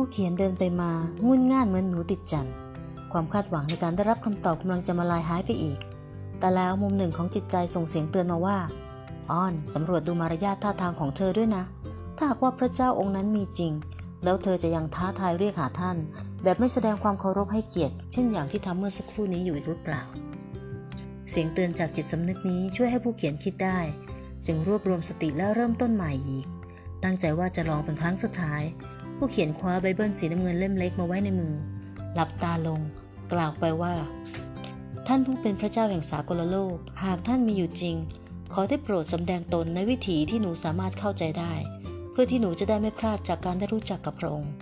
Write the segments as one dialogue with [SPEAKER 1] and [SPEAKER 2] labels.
[SPEAKER 1] ู้เขียนเดินไปมางุนง่านเหมือนหนูติดจันทร์ความคาดหวังในการได้รับคำตอบกำลังจะมาลายหายไปอีก แต่แล้วมุมหนึ่งของจิตใจส่งเสียงเตือนมาว่า อ้อนสำรวจดูมารยาทท่าทางของเธอด้วยนะ ถ้าหากว่าพระเจ้าองค์นั้นมีจริง แล้วเธอจะยังท้าทายเรียกหาท่าน แบบไม่แสดงความเคารพให้เกียรติ เช่นอย่างที่ทำเมื่อสักครู่นี้อยู่อีกหรือเปล่า เสียงเตือนจากจิตสำนึกนี้ช่วยให้ผู้เขียนคิดได้ จึงรวบรวมสติและเริ่มต้นใหม่อีก ตั้งใจว่าจะลองเป็นครั้งสุดท้าย ผู้เขียนคว้าไบเบิลสีน้ำเงินเล่มเล็กมาไว้ในมือ หลับตาลง กล่าวไปว่า ท่านผู้เป็นพระเจ้าแห่งสากลโลก หากท่านมีอยู่จริง ขอได้โปรดสำแดงตนในวิถีที่หนูสามารถเข้าใจได้ เพื่อที่หนูจะได้ไม่พลาดจากการได้รู้จักกับพระองค์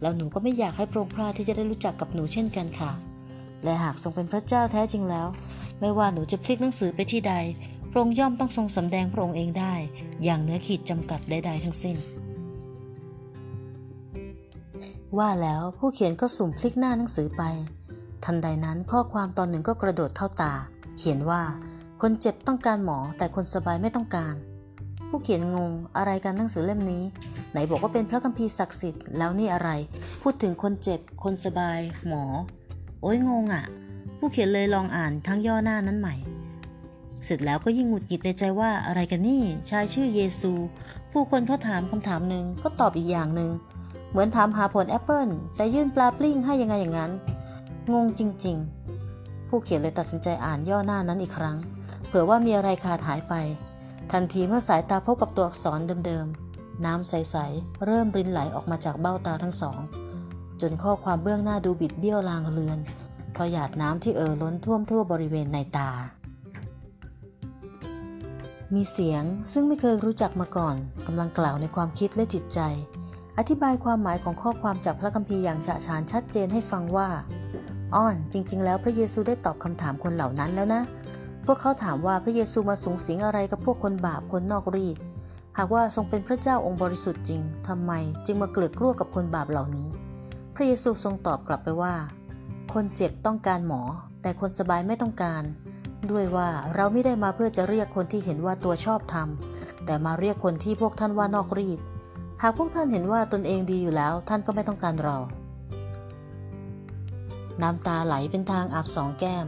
[SPEAKER 1] แล้วหนูก็ไม่อยากให้พระองค์พลาดที่จะได้รู้จักกับหนูเช่นกันค่ะ และหากทรงเป็นพระเจ้าแท้จริงแล้ว ไม่ว่าหนูจะพลิกหนังสือไปที่ใดพระองค์ย่อมต้องทรงสำแดงพระองค์เองได้ อย่างเนื้อขีดจำกัดใดๆทั้งสิ้น ว่าแล้วผู้เขียนก็สุ่มพลิกหน้าหนังสือไป ทันใดนั้นข้อความตอนหนึ่งก็กระโดดเข้าตา เขียนว่า คนเจ็บต้องการหมอแต่คนสบายไม่ต้องการ ผู้เขียนงงอะไรกันหนังสือเล่มนี้ ไหนบอกว่าเป็นพระคัมภีร์ศักดิ์สิทธิ์แล้วนี่อะไร พูดถึงคนเจ็บ คนสบาย หมอ โอ้ยงงอ่ะ ผู้เขียนเลยลองอ่านทั้งย่อหน้านั้นใหม่ เสร็จแล้วก็ยิ่งหงุดหงิดในใจว่าอะไรกันนี่ชายชื่อเยซู ผู้คนเขาถามคำถามหนึ่งก็ตอบอีกอย่างหนึ่ง เหมือนถามหาผลแอปเปิลแต่ยื่นปลาปิ้งให้ยังไงอย่างนั้น งงจริง ๆ ผู้เขียนเลยตัดสินใจอ่านย่อหน้านั้นอีกครั้ง เผื่อว่ามีอะไรขาดหายไป ทันทีเมื่อสายตาพบกับตัวอักษรเดิมๆ น้ำใส ๆ เริ่มรินไหลออกมาจากเบ้าตาทั้งสอง จนข้อความเบื้องหน้าดูบิดเบี้ยวลางเลือนเพราะหยาดน้ำที่เอ่อล้นท่วมทั่วบริเวณในตา มีเสียงซึ่งไม่เคยรู้จักมาก่อนกำลังกล่าวในความคิดและจิตใจ อธิบายความหมายของข้อความจากพระคัมภีร์อย่างฉะฉานชัดเจนให้ฟังว่า อ้อนจริง ๆ แล้วพระเยซูได้ตอบคำถามคนเหล่านั้นแล้วนะ พวกเขาถามว่าพระเยซูมาสูงสิงอะไรกับพวกคนบาปคนนอกรีดหากว่าทรงเป็นพระเจ้าองค์บริสุทธิ์จริงทำไมจึงมาเกลือกกลัวกับคนบาปเหล่านี้ พระเยซูทรงตอบกลับไปว่า คนเจ็บต้องการหมอ แต่คนสบายไม่ต้องการ ด้วยว่าเราไม่ได้มาเพื่อจะเรียกคนที่เห็นว่าตัวชอบทำแต่มาเรียกคนที่พวกท่านว่านอกรีด หากพวกท่านเห็นว่าตนเองดีอยู่แล้ว ท่านก็ไม่ต้องการเรา น้ำตาไหลเป็นทางอาบสองแก้ม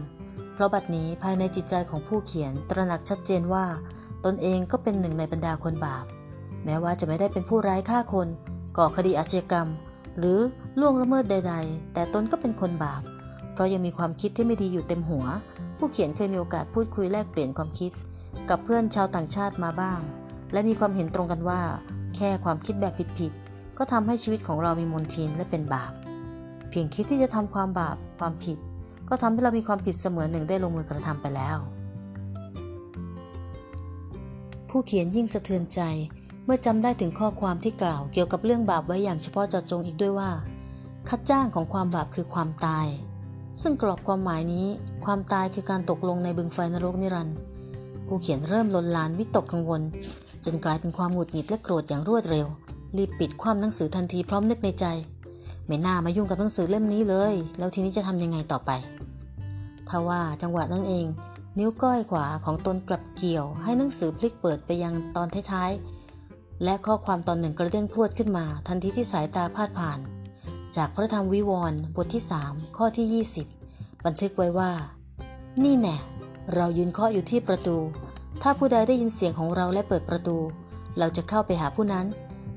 [SPEAKER 1] เพราะบัดนี้ภายในจิตใจของผู้เขียนตระหนักชัดเจนว่า ตนเองก็เป็นหนึ่งในบรรดาคนบาป แม้ว่าจะไม่ได้เป็นผู้ร้ายฆ่าคน ก่อคดีอาชญากรรม หรือล่วงละเมิดใด ๆ แต่ตนก็เป็นคนบาป เพราะยังมีความคิดที่ไม่ดีอยู่เต็มหัว ผู้เขียนเคยมีโอกาสพูดคุยแลกเปลี่ยนความคิด กับเพื่อนชาวต่างชาติมาบ้าง และมีความเห็นตรงกันว่า แค่ความคิดแบบผิดๆ ก็ทำให้ชีวิตของเรามีมนทินและเป็นบาป เพียงคิดที่จะทำความบาปความผิด ก็ทำให้เรามีความผิดเสมือนหนึ่งได้ลงมือกระทำไปแล้ว ผู้เขียนยิ่งสะเทือนใจเมื่อจำได้ถึงข้อความที่กล่าวเกี่ยวกับเรื่องบาปไว้อย่างเฉพาะเจาะจงอีกด้วยว่าค่าจ้างของความบาปคือความตาย ซึ่งกรอบความหมายนี้ ความตายคือการตกลงในบึงไฟนรกนิรันดร์ ผู้เขียนเริ่มลนลานวิตกกังวล จนกลายเป็นความหงุดหงิดและโกรธอย่างรวดเร็ว รีบปิดความหนังสือทันทีพร้อมนึกในใจ ไม่น่ามายุ่งกับหนังสือเล่มนี้เลย แล้วทีนี้จะทำยังไงต่อไปทว่าจังหวะนั้นเอง นิ้วก้อยขวาของตนกลับเกี่ยว ให้หนังสือพลิกเปิดไปยังตอนท้ายๆและข้อความตอนหนึ่งกระเด้งพรวดขึ้นมา ทันทีที่สายตาพาดผ่าน จากพระธรรมวิวรณ์บทที่ 3 ข้อที่ 20 บันทึกไว้ว่า นี่แน่ เรายืนเคาะอยู่ที่ประตู ถ้าผู้ใดได้ยินเสียงของเราและเปิดประตู เราจะเข้าไปหาผู้นั้น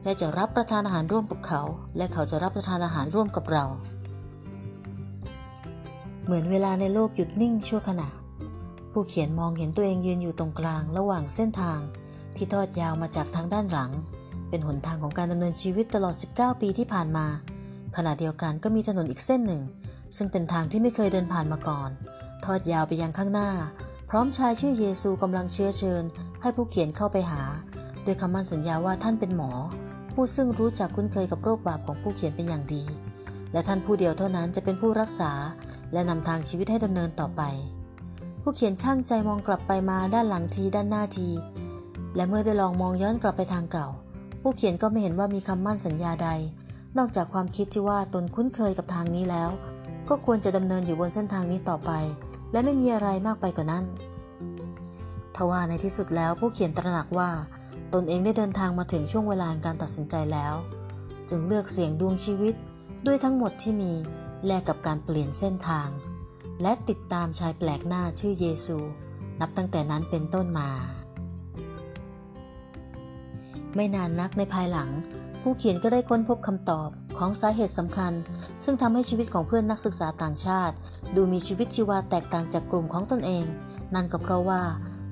[SPEAKER 1] และจะรับประทานอาหารร่วมกับเขา และเขาจะรับประทานอาหารร่วมกับเรา เหมือนเวลาในโลกหยุดนิ่งชั่วขณะ ผู้เขียนมองเห็นตัวเองยืนอยู่ตรงกลางระหว่างเส้นทาง ที่ทอดยาวมาจากทางด้านหลัง เป็นหนทางของการดำเนินชีวิตตลอด 19 ปีที่ผ่านมา ขณะเดียวกันก็มีถนนอีกเส้นหนึ่ง ซึ่งเป็นทางที่ไม่เคยเดินผ่านมาก่อน ทอดยาวไปยังข้างหน้า พร้อมชายชื่อเยซูกำลังเชื้อเชิญ ให้ผู้เขียนเข้าไปหา โดยคำมั่นสัญญาว่าท่านเป็นหมอ ผู้ซึ่งรู้จักคุ้นเคยกับโรคบาปของผู้เขียนเป็นอย่างดี และท่านผู้เดียวเท่านั้นจะเป็นผู้รักษา และนำทางชีวิตให้ดำเนินต่อไป ผู้เขียนช่างใจมองกลับไปมาด้านหลังทีด้านหน้าที และเมื่อได้ลองมองย้อนกลับไปทางเก่า ผู้เขียนก็ไม่เห็นว่ามีคำมั่นสัญญาใด นอกจากความคิดที่ว่าตนคุ้นเคยกับทางนี้แล้วก็ควรจะดำเนินอยู่บนเส้นทางนี้ต่อไป และไม่มีอะไรมากไปกว่านั้น ทว่าในที่สุดแล้วผู้เขียนตระหนักว่าตนเองได้เดินทางมาถึงช่วงเวลาการตัดสินใจแล้ว จึงเลือกเสี่ยงดวงชีวิตด้วยทั้งหมดที่มีแลกกับการเปลี่ยนเส้นทาง และติดตามชายแปลกหน้าชื่อเยซู นับตั้งแต่นั้นเป็นต้นมา ไม่นานนักในภายหลัง ผู้เขียนก็ได้ค้นพบคำตอบของสาเหตุสำคัญ ซึ่งทำให้ชีวิตของเพื่อนนักศึกษาต่างชาติ ดูมีชีวิตชีวาแตกต่างจากกลุ่มของตนเอง นั่นก็เพราะว่า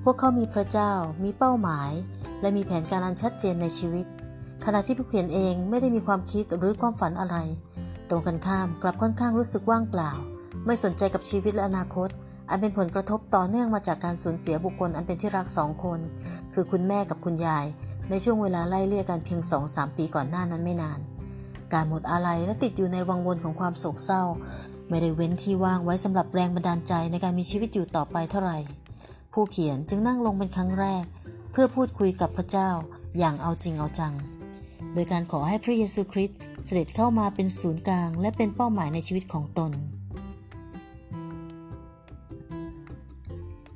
[SPEAKER 1] พวกเขามีพระเจ้า มีเป้าหมาย และมีแผนการอันชัดเจนในชีวิต ขณะที่ผู้เขียนเองไม่ได้มีความคิดหรือความฝันอะไร ตรงกันข้ามกลับค่อนข้างรู้สึกว่างเปล่า ไม่สนใจกับชีวิตและอนาคต อันเป็นผลกระทบต่อเนื่องมาจากการสูญเสียบุคคลอันเป็นที่รักสองคน คือคุณแม่กับคุณยาย ในช่วงเวลาไล่เลี่ยกันเพียงสองสามปีก่อนหน้านั้นไม่นาน การหมดอาลัยและติดอยู่ในวังวนของความโศกเศร้า ไม่ได้เว้นที่ว่างไว้สำหรับแรงบันดาลใจในการมีชีวิตอยู่ต่อไปเท่าไหร่ ผู้เขียนจึงนั่งลงเป็นครั้งแรก เพื่อพูดคุยกับพระเจ้าอย่างเอาจริงเอาจัง โดยการขอให้พระเยซูคริสต์เสด็จเข้ามาเป็นศูนย์กลาง และเป็นเป้าหมายในชีวิตของตน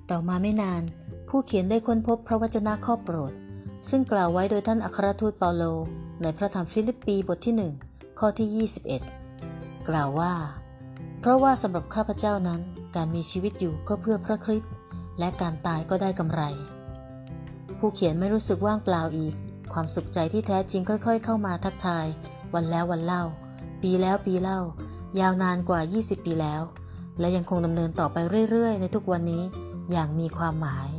[SPEAKER 1] ต่อมาไม่นาน ผู้เขียนได้ค้นพบพระวจนะข้อโปรด ซึ่งกล่าวไว้โดยท่านอัครทูตเปาโล ในพระธรรมฟิลิปปีบทที่1ข้อที่ 21 กล่าวว่า เพราะว่าสำหรับข้าพเจ้านั้นการมีชีวิตอยู่ก็เพื่อพระคริสต์และการตายก็ได้กำไร ผู้เขียนไม่รู้สึกว่างเปล่าอีก ความสุขใจที่แท้จริงค่อย ๆ เข้ามาทักทาย วันแล้ววันเล่า ปีแล้วปีเล่า ยาวนานกว่า 20 ปีแล้ว และยังคงดำเนินต่อไปเรื่อยๆ ในทุกวันนี้อย่างมีความหมาย